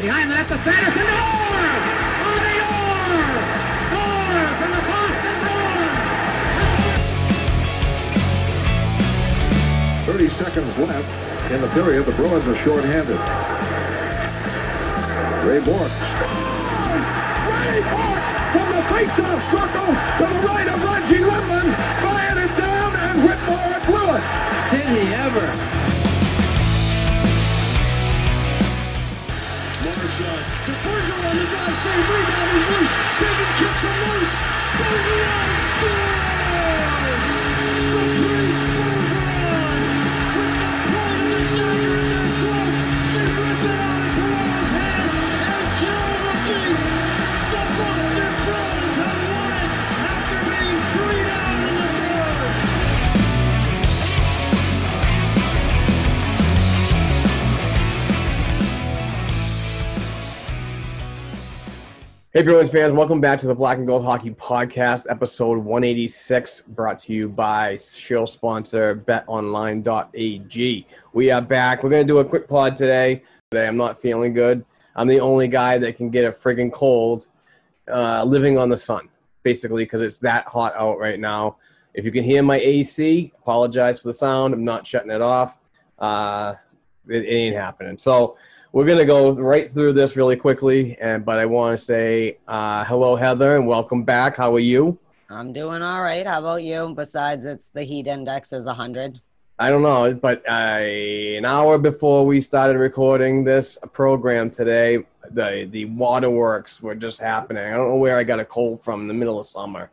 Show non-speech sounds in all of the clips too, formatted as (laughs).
Behind the net to Sanderson. Orr! Bobby Orr! Orr from the Boston Bruins. 30 seconds left in the period. The Bruins are shorthanded. Ray Bourque. Ray Bourque from the faceoff circle to the right of Reggie Whitman. Fired it down and Whitmore blew it. Did he ever? On the drive, save, rebound, he's loose. Sagan kicks him loose. Bergeron scores! Bergeron Hey, Bruins fans, welcome back to the Black and Gold Hockey Podcast, episode 186, brought to you by show sponsor betonline.ag. We are back. We're going to do a quick pod today. Today, I'm not feeling good. I'm the only guy that can get a friggin' cold uh, living on the sun, basically, because it's that hot out right now. If you can hear my AC, apologize for the sound. I'm not shutting it off. Uh, it, it ain't happening. So, we're gonna go right through this really quickly, and but I want to say uh, hello, Heather, and welcome back. How are you? I'm doing all right. How about you? Besides, it's the heat index is 100. I don't know, but uh, an hour before we started recording this program today, the the waterworks were just happening. I don't know where I got a cold from in the middle of summer,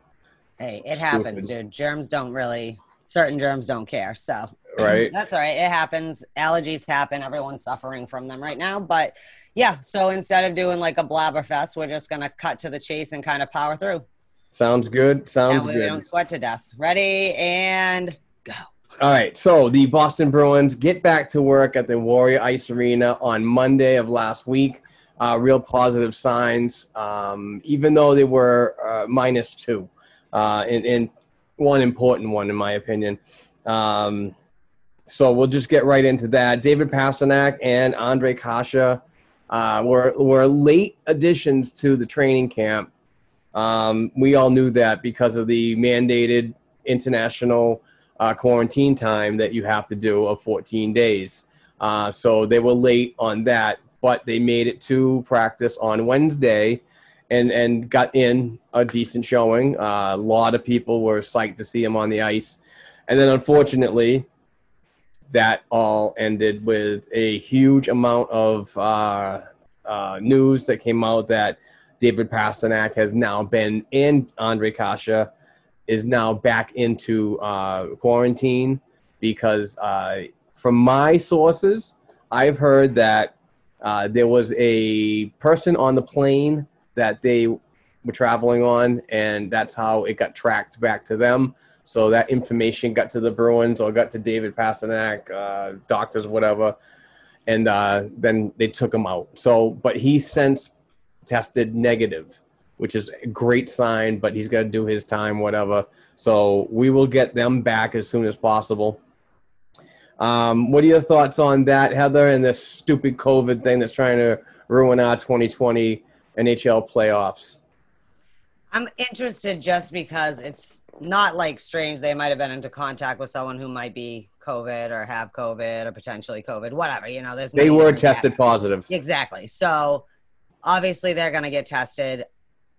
Hey, it happens, dude. Germs don't really, certain germs don't care. So right? that's all right. It happens. Allergies happen. Everyone's suffering from them right now. But yeah, so instead of doing like a blabberfest, we're just going to cut to the chase and kind of power through. Sounds good. Sounds That way we good. don't sweat to death. Ready and go. All right, so the Boston Bruins get back to work at the Warrior Ice Arena on Monday of last week. Uh, real positive signs, um, even though they were uh, minus two, uh, and, and one important one, in my opinion. Um, so we'll just get right into that. David Pastrnak and Ondrej Kase uh, were, were late additions to the training camp. Um, we all knew that because of the mandated international uh, quarantine time that you have to do of 14 days. Uh, so they were late on that, but they made it to practice on Wednesday and, and got in a decent showing. Uh, a lot of people were psyched to see him on the ice. And then unfortunately, that all ended with a huge amount of uh, uh, news that came out that David Pastrnak has now been and Ondrej Kase is now back into uh, quarantine because, uh, from my sources, I've heard that uh, there was a person on the plane that they were traveling on, and that's how it got tracked back to them. So that information got to the Bruins or got to David Pastrnak, uh, doctors, whatever, and uh, then they took him out. So, but he since tested negative which is a great sign, but he's got to do his time, whatever. So we will get them back as soon as possible. Um, what are your thoughts on that, Heather, and this stupid COVID thing that's trying to ruin our 2020 NHL playoffs? I'm interested just because it's not like strange. They might have been into contact with someone who might be COVID or have COVID or potentially COVID, whatever. You know, there's They were tested positive. Exactly. So obviously they're going to get tested.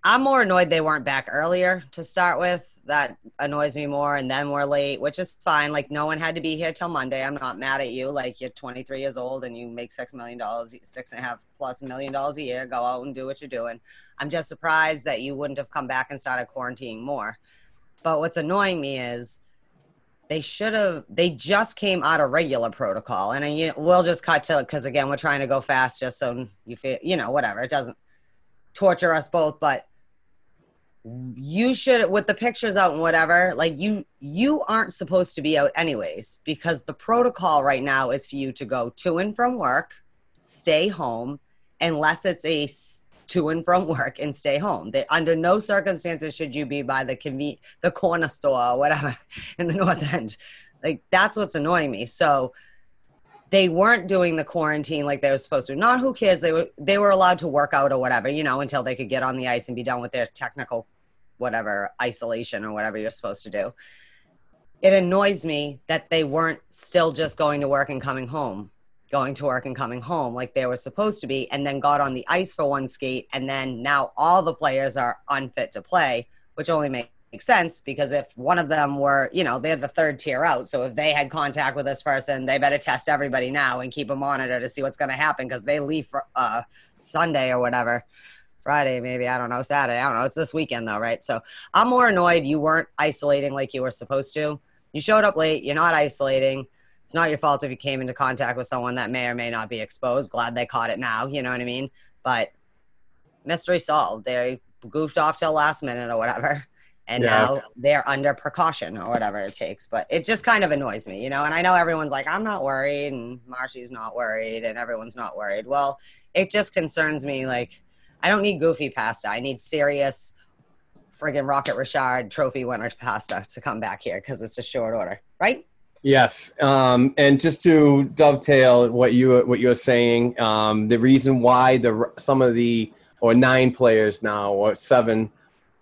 I'm more annoyed they weren't back earlier to start with that annoys me more. And then we're late, which is fine. Like no one had to be here till Monday. I'm not mad at you. Like you're 23 years old and you make six million dollars, six and a half plus million dollars a year. Go out and do what you're doing. I'm just surprised that you wouldn't have come back and started quarantining more. But what's annoying me is they should have. They just came out of regular protocol, and uh, you know, we'll just cut to because again, we're trying to go fast, just so you feel, you know, whatever. It doesn't torture us both, but you should with the pictures out and whatever like you you aren't supposed to be out anyways because the protocol right now is for you to go to and from work stay home unless it's a to and from work and stay home that under no circumstances should you be by the conven- the corner store or whatever (laughs) in the north end like that's what's annoying me so they weren't doing the quarantine like they were supposed to. Not who cares. They were they were allowed to work out or whatever, you know, until they could get on the ice and be done with their technical whatever isolation or whatever you're supposed to do. It annoys me that they weren't still just going to work and coming home, going to work and coming home like they were supposed to be, and then got on the ice for one skate, and then now all the players are unfit to play, which only makes sense because if one of them were, you know, they're the third tier out. So if they had contact with this person, they better test everybody now and keep a monitor to see what's going to happen because they leave for uh, Sunday or whatever. Friday, maybe. I don't know. Saturday. I don't know. It's this weekend, though, right? So I'm more annoyed you weren't isolating like you were supposed to. You showed up late. You're not isolating. It's not your fault if you came into contact with someone that may or may not be exposed. Glad they caught it now. You know what I mean? But mystery solved. They goofed off till last minute or whatever. And Yeah. now they're under precaution or whatever it takes. But it just kind of annoys me, you know? And I know everyone's like, I'm not worried and Marchy's not worried and everyone's not worried. Well, it just concerns me. Like, I don't need goofy pasta. I need serious friggin' Rocket Richard trophy winner pasta to come back here because it's a short order, right? Yes, um, and just to dovetail what you what you're saying, um, the reason why the some of the or nine players now or seven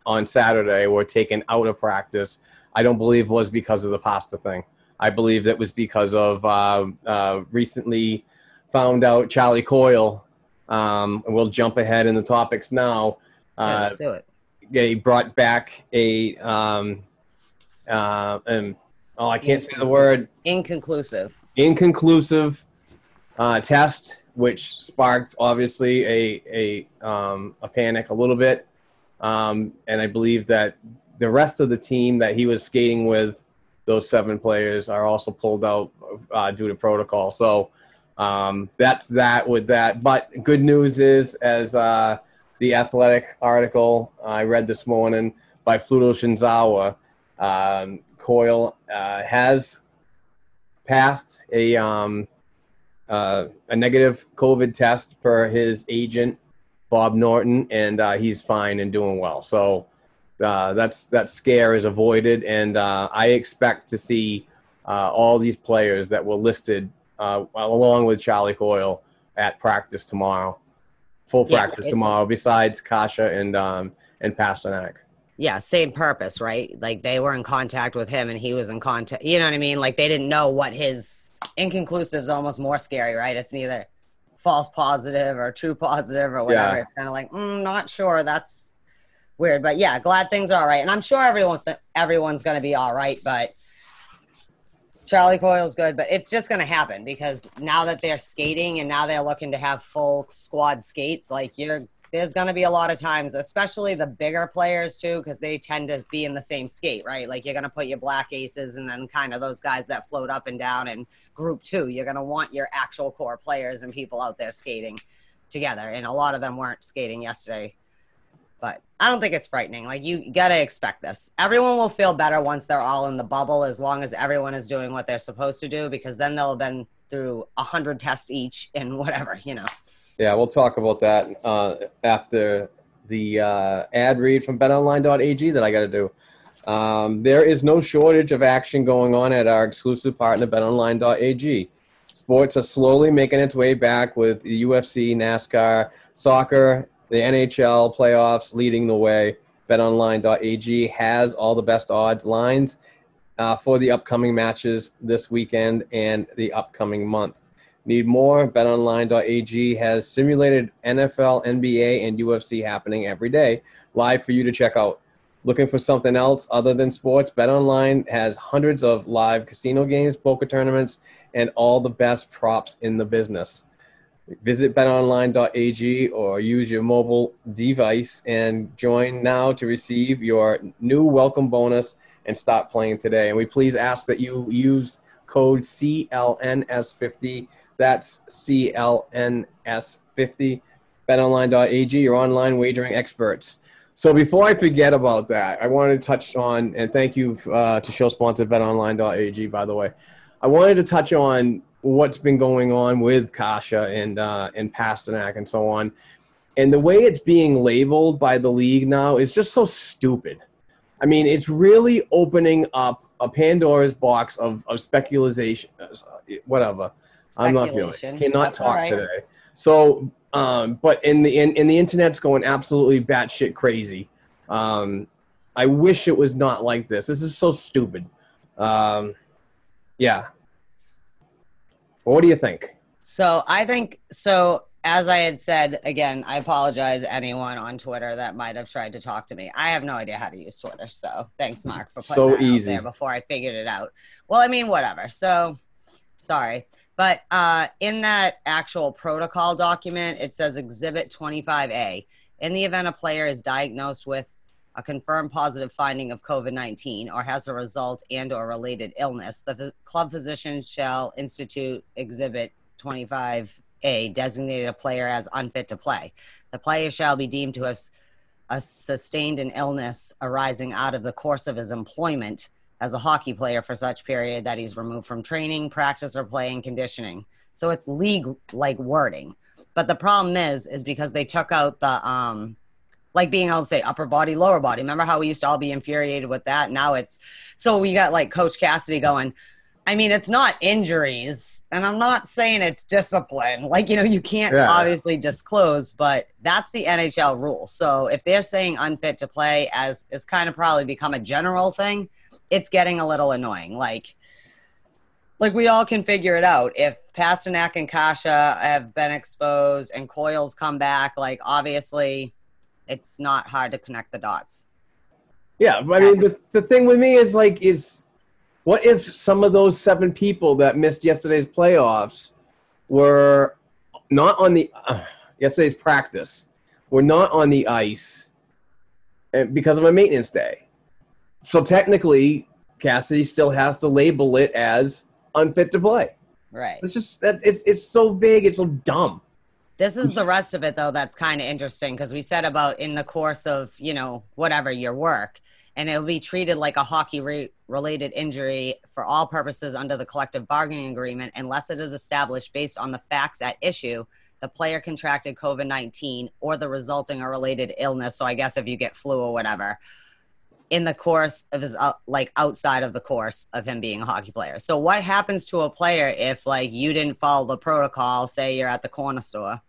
on Saturday were taken out of practice, I don't believe was because of the pasta thing. I believe that was because of uh, uh, recently found out Charlie Coyle. Um, and we'll jump ahead in the topics now. Yeah, Uh, let's do it. they brought back a um, uh, um, oh I can't say the word Inconclusive. inconclusive uh, test, which sparked obviously a a um, a panic a little bit, um, and I believe that the rest of the team that he was skating with, those seven players, are also pulled out uh, due to protocol. So um, that's that with that. But good news is, as uh, the athletic article I read this morning by Fluto Shinzawa, um, Coyle uh, has passed a um, uh, a negative COVID test per his agent Bob Norton, and uh, he's fine and doing well. So uh, that's that scare is avoided, and uh, I expect to see uh, all these players that were listed uh, along with Charlie Coyle at practice tomorrow, full Yeah, practice tomorrow. Besides Kase and um, and Pastrnak. Yeah, same purpose, right? Like they were in contact with him and he was in contact. You know what I mean? Like they didn't know what his inconclusive is almost more scary, right? It's neither false positive or true positive or whatever. Yeah. It's kind of like, mm, not sure. That's weird, but yeah, glad things are all right. And I'm sure everyone th- everyone's going to be all right, but Charlie Coyle's good, but it's just going to happen because now that they're skating and now they're looking to have full squad skates, like you're there's going to be a lot of times, especially the bigger players too, because they tend to be in the same skate, right? Like you're going to put your black aces and then kind of those guys that float up and down in group two. You're going to want your actual core players and people out there skating together. And a lot of them weren't skating yesterday. But I don't think it's frightening. Like you got to expect this. Everyone will feel better once they're all in the bubble as long as everyone is doing what they're supposed to do because then they'll have been through a hundred tests each and (laughs) whatever, you know. Yeah, we'll talk about that uh, after the uh, ad read from betonline.ag that I got to do. Um, there is no shortage of action going on at our exclusive partner, betonline.ag. Sports are slowly making its way back with the UFC, NASCAR, soccer, the NHL playoffs leading the way. BetOnline.ag has all the best odds lines uh, for the upcoming matches this weekend and the upcoming month. Need more? BetOnline.ag has simulated NFL, NBA, and UFC happening every day, live for you to check out. Looking for something else other than sports? BetOnline has hundreds of live casino games, poker tournaments, and all the best props in the business. Visit betonline.ag or use your mobile device and join now to receive your new welcome bonus and start playing today. And we please ask that you use code CLNS50. That's CLNS50. BetOnline.ag, your online wagering experts. So before I forget about that, I wanted to touch on, and thank you uh, to show sponsor BetOnline.ag, by the way. I wanted to touch on what's been going on with Kase and uh, and Pastrnak and so on, and the way it's being labeled by the league now is just so stupid. I mean, it's really opening up a Pandora's box of of speculation, uh, whatever. I'm not feeling. Cannot That's talk right. today. So, um, but in the in, in the internet's going absolutely batshit crazy. Um, I wish it was not like this. This is so stupid. Um, yeah. What do you think? So I think so. As I had said, again, I apologize anyone on Twitter that might have tried to talk to me. I have no idea how to use Twitter, so thanks, Mark, for putting So that out easy. there before I figured it out. Well, I mean, whatever. So sorry, but uh, in that actual protocol document, it says Exhibit 25A. In the event a player is diagnosed with a confirmed positive finding of COVID-19 or has a result and or related illness, the phys- club physician shall institute Exhibit 25A, designated a player as unfit to play. The player shall be deemed to have s- a sustained an illness arising out of the course of his employment as a hockey player for such period that he's removed from training, practice, or playing conditioning. So it's league like wording. But the problem is, is because they took out the um like being able to say upper body, lower body. Remember how we used to all be infuriated with that? Now it's so we got like Coach Cassidy going, I mean, it's not injuries, and I'm not saying it's discipline. Like, you know, you can't Yeah. obviously disclose, but that's the NHL rule. So if they're saying unfit to play as is kind of probably become a general thing, it's getting a little annoying. Like, like we all can figure it out. If Pastrnak and Kase have been exposed and Coyle's come back, like obviously it's not hard to connect the dots. Yeah, but I mean, the, the thing with me is like, is what if some of those seven people that missed yesterday's playoffs were not on the uh, yesterday's practice, were not on the ice uh, because of a maintenance day? So technically, Cassidy still has to label it as unfit to play. Right. It's just that it's it's so vague, it's so dumb. This is the rest of it, though, that's kind of interesting because we said about in the course of, you know, whatever your work, and it'll be treated like a hockey re- related injury for all purposes under the collective bargaining agreement unless it is established based on the facts at issue the player contracted COVID 19 or the resulting or related illness. So I guess if you get flu or whatever in the course of his, uh, like outside of the course of him being a hockey player. So what happens to a player if like you didn't follow the protocol, say you're at the corner store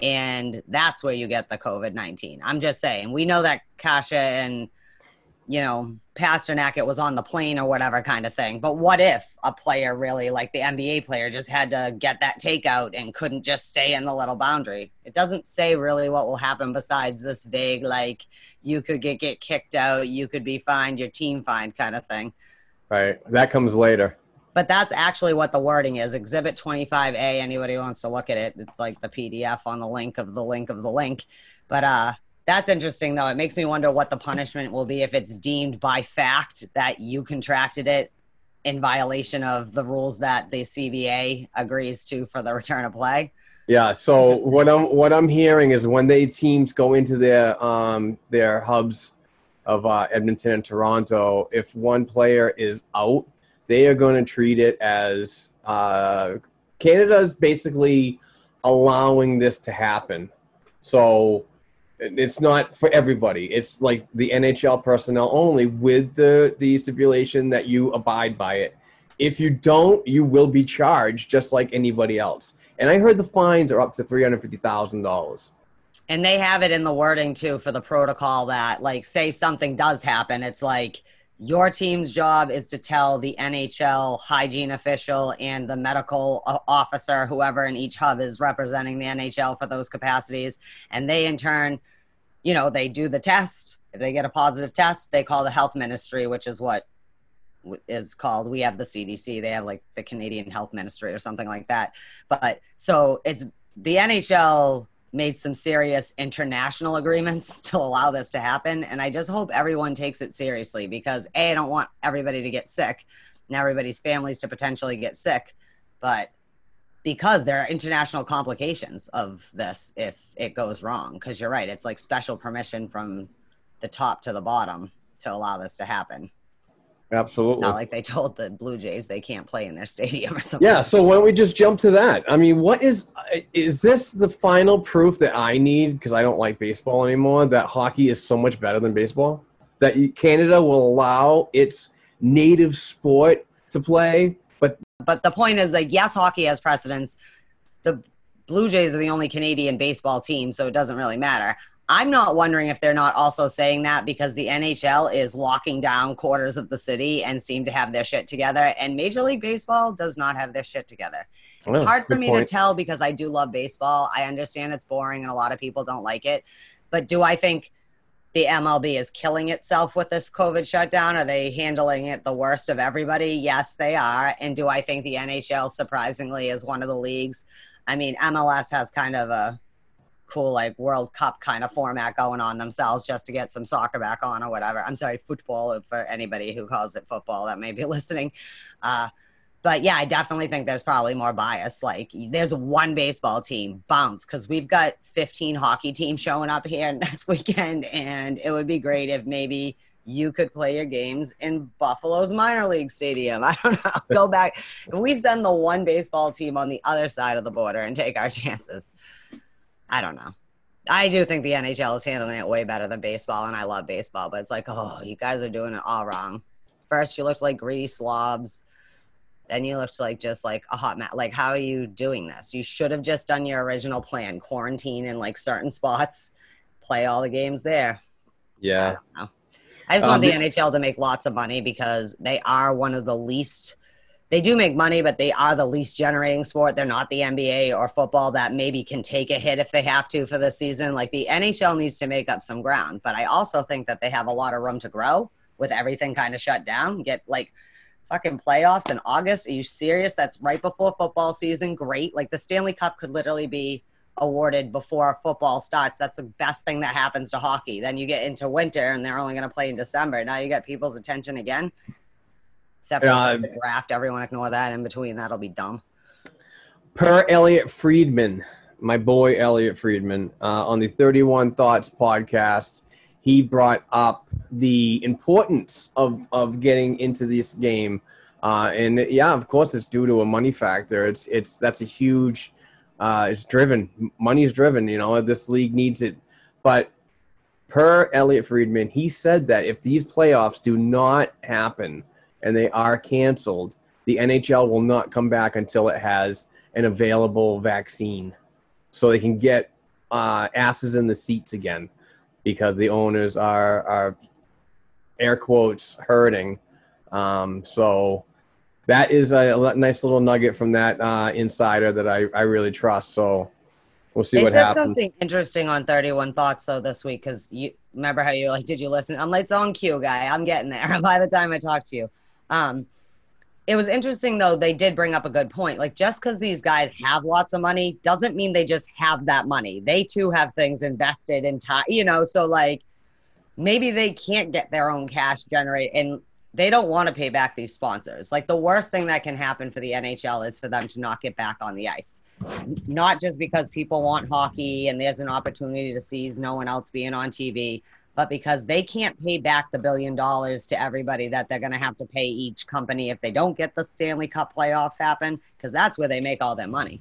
and that's where you get the COVID 19. I'm just saying, we know that Kase and, you know, Pastrnak, it was on the plane or whatever kind of thing. But what if a player really, like the NBA player, just had to get that takeout and couldn't just stay in the little boundary? It doesn't say really what will happen besides this vague, like, you could get, get kicked out, you could be fined, your team fined kind of thing. Right. That comes later. But that's actually what the wording is. Exhibit 25A, anybody wants to look at it, it's like the PDF on the link of the link of the link. But uh that's interesting though. It makes me wonder what the punishment will be if it's deemed by fact that you contracted it in violation of the rules that the CBA agrees to for the return of play. Yeah. So what I'm what I'm hearing is when they teams go into their um their hubs of uh, Edmonton and Toronto, if one player is out, they are going to treat it as uh, Canada's basically allowing this to happen. So it's not for everybody. It's like the NHL personnel only, with the the stipulation that you abide by it. If you don't, you will be charged just like anybody else. And I heard the fines are up to three hundred fifty thousand dollars. And they have it in the wording too for the protocol that, like, say something does happen, it's like your team's job is to tell the NHL hygiene official and the medical officer, whoever in each hub is representing the NHL for those capacities. And they, in turn, you know, they do the test. If they get a positive test, they call the health ministry, which is what is called. We have the CDC. They have like the Canadian Health Ministry or something like that. But so it's the NHL made some serious international agreements (laughs) to allow this to happen. And I just hope everyone takes it seriously because A, I don't want everybody to get sick and everybody's families to potentially get sick. But because there are international complications of this if it goes wrong. Because you're right, it's like special permission from the top to the bottom to allow this to happen. Absolutely. Not like they told the Blue Jays they can't play in their stadium or something. Yeah, so why don't we just jump to that? I mean, what is is this the final proof that I need because I don't like baseball anymore that hockey is so much better than baseball? That you- Canada will allow its native sport to play, but But the point is, like, yes, hockey has precedence. The Blue Jays are the only Canadian baseball team, so it doesn't really matter. I'm not wondering if they're not also saying that because the NHL is locking down quarters of the city and seem to have their shit together, and Major League Baseball does not have their shit together. It's Oh, hard for me point. to tell because I do love baseball. I understand it's boring and a lot of people don't like it. But do I think the MLB is killing itself with this COVID shutdown? Are they handling it the worst of everybody? Yes, they are. And do I think the NHL surprisingly is one of the leagues? I mean, MLS has kind of a cool like World Cup kind of format going on themselves just to get some soccer back on or whatever. I'm sorry, football for anybody who calls it football that may be (laughs) listening. Uh, but yeah, I definitely think there's probably more bias. Like, there's one baseball team, bounce, because we've got 15 hockey teams showing up here (laughs) next weekend, and it would be great if maybe you could play your games in Buffalo's minor league stadium. (laughs) I don't know. Go back. If we send the one baseball team on the other side of the border and take our chances, I don't know. I do think the NHL is handling it way better than baseball, and I love baseball, but it's like, oh, you guys are doing it all wrong. First, you looked like greedy slobs. Then you looked like just like a hot mat. Like, how are you doing this? You should have just done your original plan: quarantine in like certain spots, play all the games there. yeah, I just Um, want the- NHL to make lots of money because they are one of the least. They do make money, but they are the least generating sport. They're not the NBA or football that maybe can take a hit if they have to for the season. Like the NHL needs to make up some ground, but I also think that they have a lot of room to grow with everything kind of shut down. Get like fucking playoffs in August. Are you serious? That's right before football season. Great. Like the Stanley Cup could literally be awarded before football starts. That's the best thing that happens to hockey. Then you get into winter and they're only going to play in December. Now you got people's attention again. Except for Yeah, the draft. Everyone ignore that. In between, that'll be dumb. per Elliotte Friedman, my boy Elliotte Friedman, uh, on the 31 Thoughts podcast, he brought up the importance of, of getting into this game. Uh, and yeah, of course, it's due to a money factor. It's it's that's a huge. Uh, it's driven. Money is driven. You know, this league needs it. But per Elliotte Friedman, he said that if these playoffs do not happen and they are canceled, the NHL will not come back until it has an available vaccine so they can get uh, asses in the seats again because the owners are, are air quotes hurting. Um, so that is a, a nice little nugget from that uh, insider that I, I really trust. So we'll see they what said happens. something interesting on 31 Thoughts though this week because you remember how you're like, did you listen? I'm like, it's on cue, guy. I'm getting there (laughs) by the time I talk to you. Um, it was interesting though. They did bring up a good point. Like just because these guys have lots of money doesn't mean they just have that money. They too have things invested in time. You know, so like maybe they can't get their own cash generate and they don't want to pay back these sponsors. Like the worst thing that can happen for the NHL is for them to not get back on the ice. Not just because people want hockey and there's an opportunity to seize no one else being on TV, but because they can't pay back the billion dollars to everybody that they're going to have to pay each company if they don't get the Stanley Cup playoffs happen, because that's where they make all their money.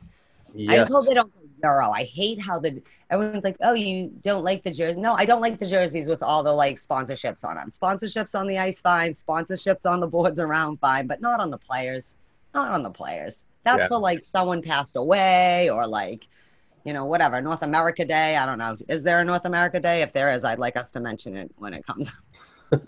I just hope they don't go Euro. I hate how the everyone's like, oh, you don't like the jersey. No, I don't like the jerseys with all the like sponsorships on them. Sponsorships on the ice, fine. Sponsorships on the boards around, fine, but not on the players. Not on the players. That's Yeah. for like someone passed away or like, you know, whatever. North America Day. I don't know. Is there a North America Day? If there is, I'd like us to mention it when it comes. (laughs)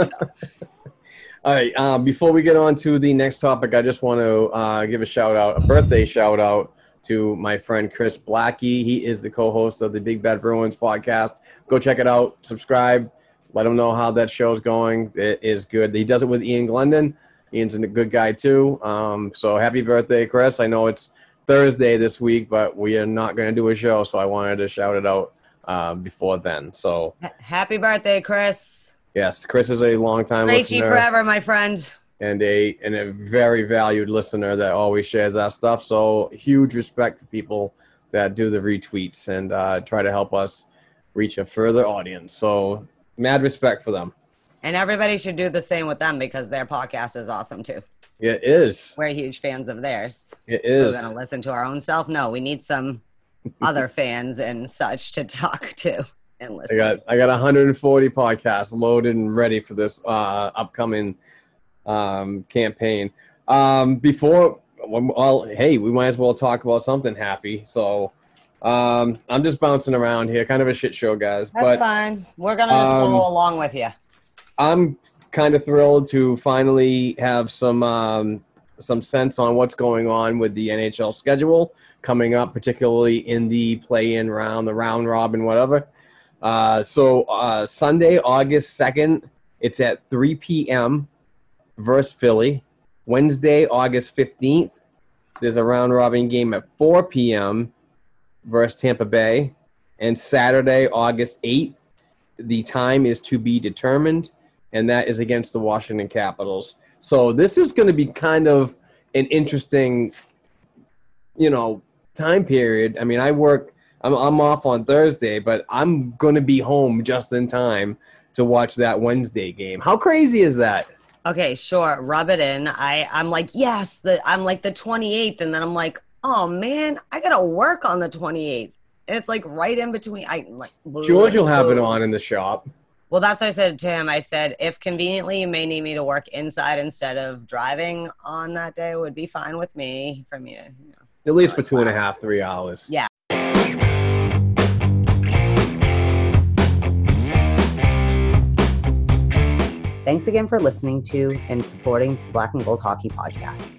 All right. Um, before we get on to the next topic, I just want to uh, give a shout out, a birthday shout out to my friend Chris Blackie. He is the co-host of the Big Bad Bruins podcast. Go check it out. Subscribe. Let him know how that show's going. It is good. He does it with Ian Glendon. Ian's a good guy too. Um, so happy birthday, Chris. I know it's Thursday this week, but we are not going to do a show, so I wanted to shout it out uh, before then. So Happy birthday, Chris. yes, Chris is a long time listener Thank you forever, my friend. and a and a very valued listener that always shares our stuff. So huge respect for people that do the retweets and uh, try to help us reach a further audience. So mad respect for them. And everybody should do the same with them because their podcast is awesome too. It is. We're huge fans of theirs. It is. We're going to listen to our own self. No, we need some (laughs) other fans and such to talk (laughs) to and I listen. got to. I got 140 podcasts loaded and ready for this uh, upcoming um, campaign. Um, before, well, hey, we might as well talk about something happy. So um, I'm just bouncing around here, kind of a shit show, guys. That's but fine. We're going to just um, follow along with you. I'm kind of thrilled to finally have some um, some sense on what's going on with the NHL schedule coming up, particularly in the play-in round, the round robin, whatever. Uh, so uh, Sunday, August second, it's at 3 p.m. versus Philly. Wednesday, August 15th, there's a round robin game at 4 p.m. versus Tampa Bay, and Saturday, August 8th, the time is to be determined and that is against the Washington Capitals. So this is going to be kind of an interesting, you know, time period. I mean, I work. I'm, I'm off on Thursday, but I'm going to be home just in time to watch that Wednesday game. How crazy is that? Okay, sure. Rub it in. I I'm like, yes, the I'm like the 28th and then I'm like, "Oh man, I got to work on the 28th." And it's like right in between I like George will have it on in the shop. Well, that's what I said to him. I said, if conveniently you may need me to work inside instead of driving on that day, would be fine with me for me to, you know. At least for two and a half, three hours. Yeah. Thanks again for listening to and supporting the Black and Gold Hockey Podcast.